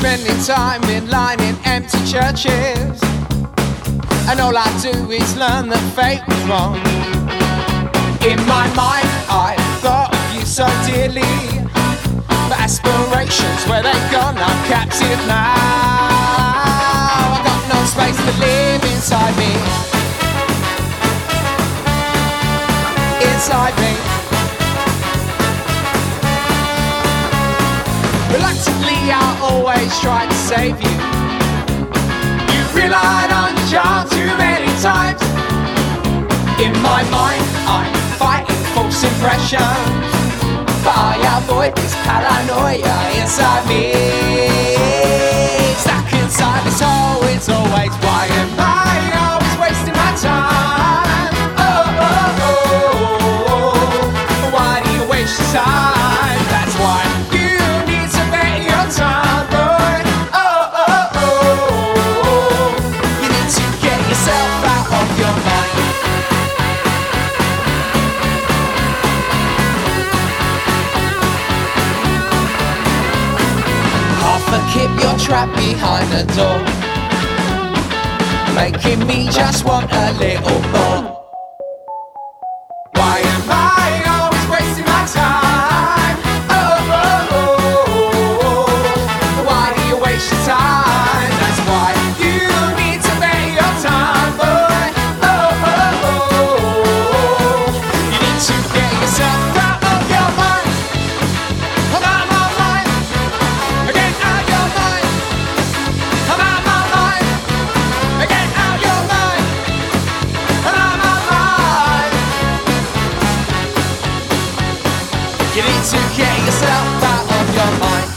spending time in line in empty churches. And all I do is learn that fate was wrong. In my mind, I thought of you so dearly. But aspirations, where they gone? I'm captive now. I got no space to live inside me. Inside me. Reluctantly, I always try to save you. You relied on charm too many times. In my mind, I'm fighting false impressions. But I avoid this paranoia inside me. Half your trap behind the door. Making me just want a little You need to get yourself out of your mind.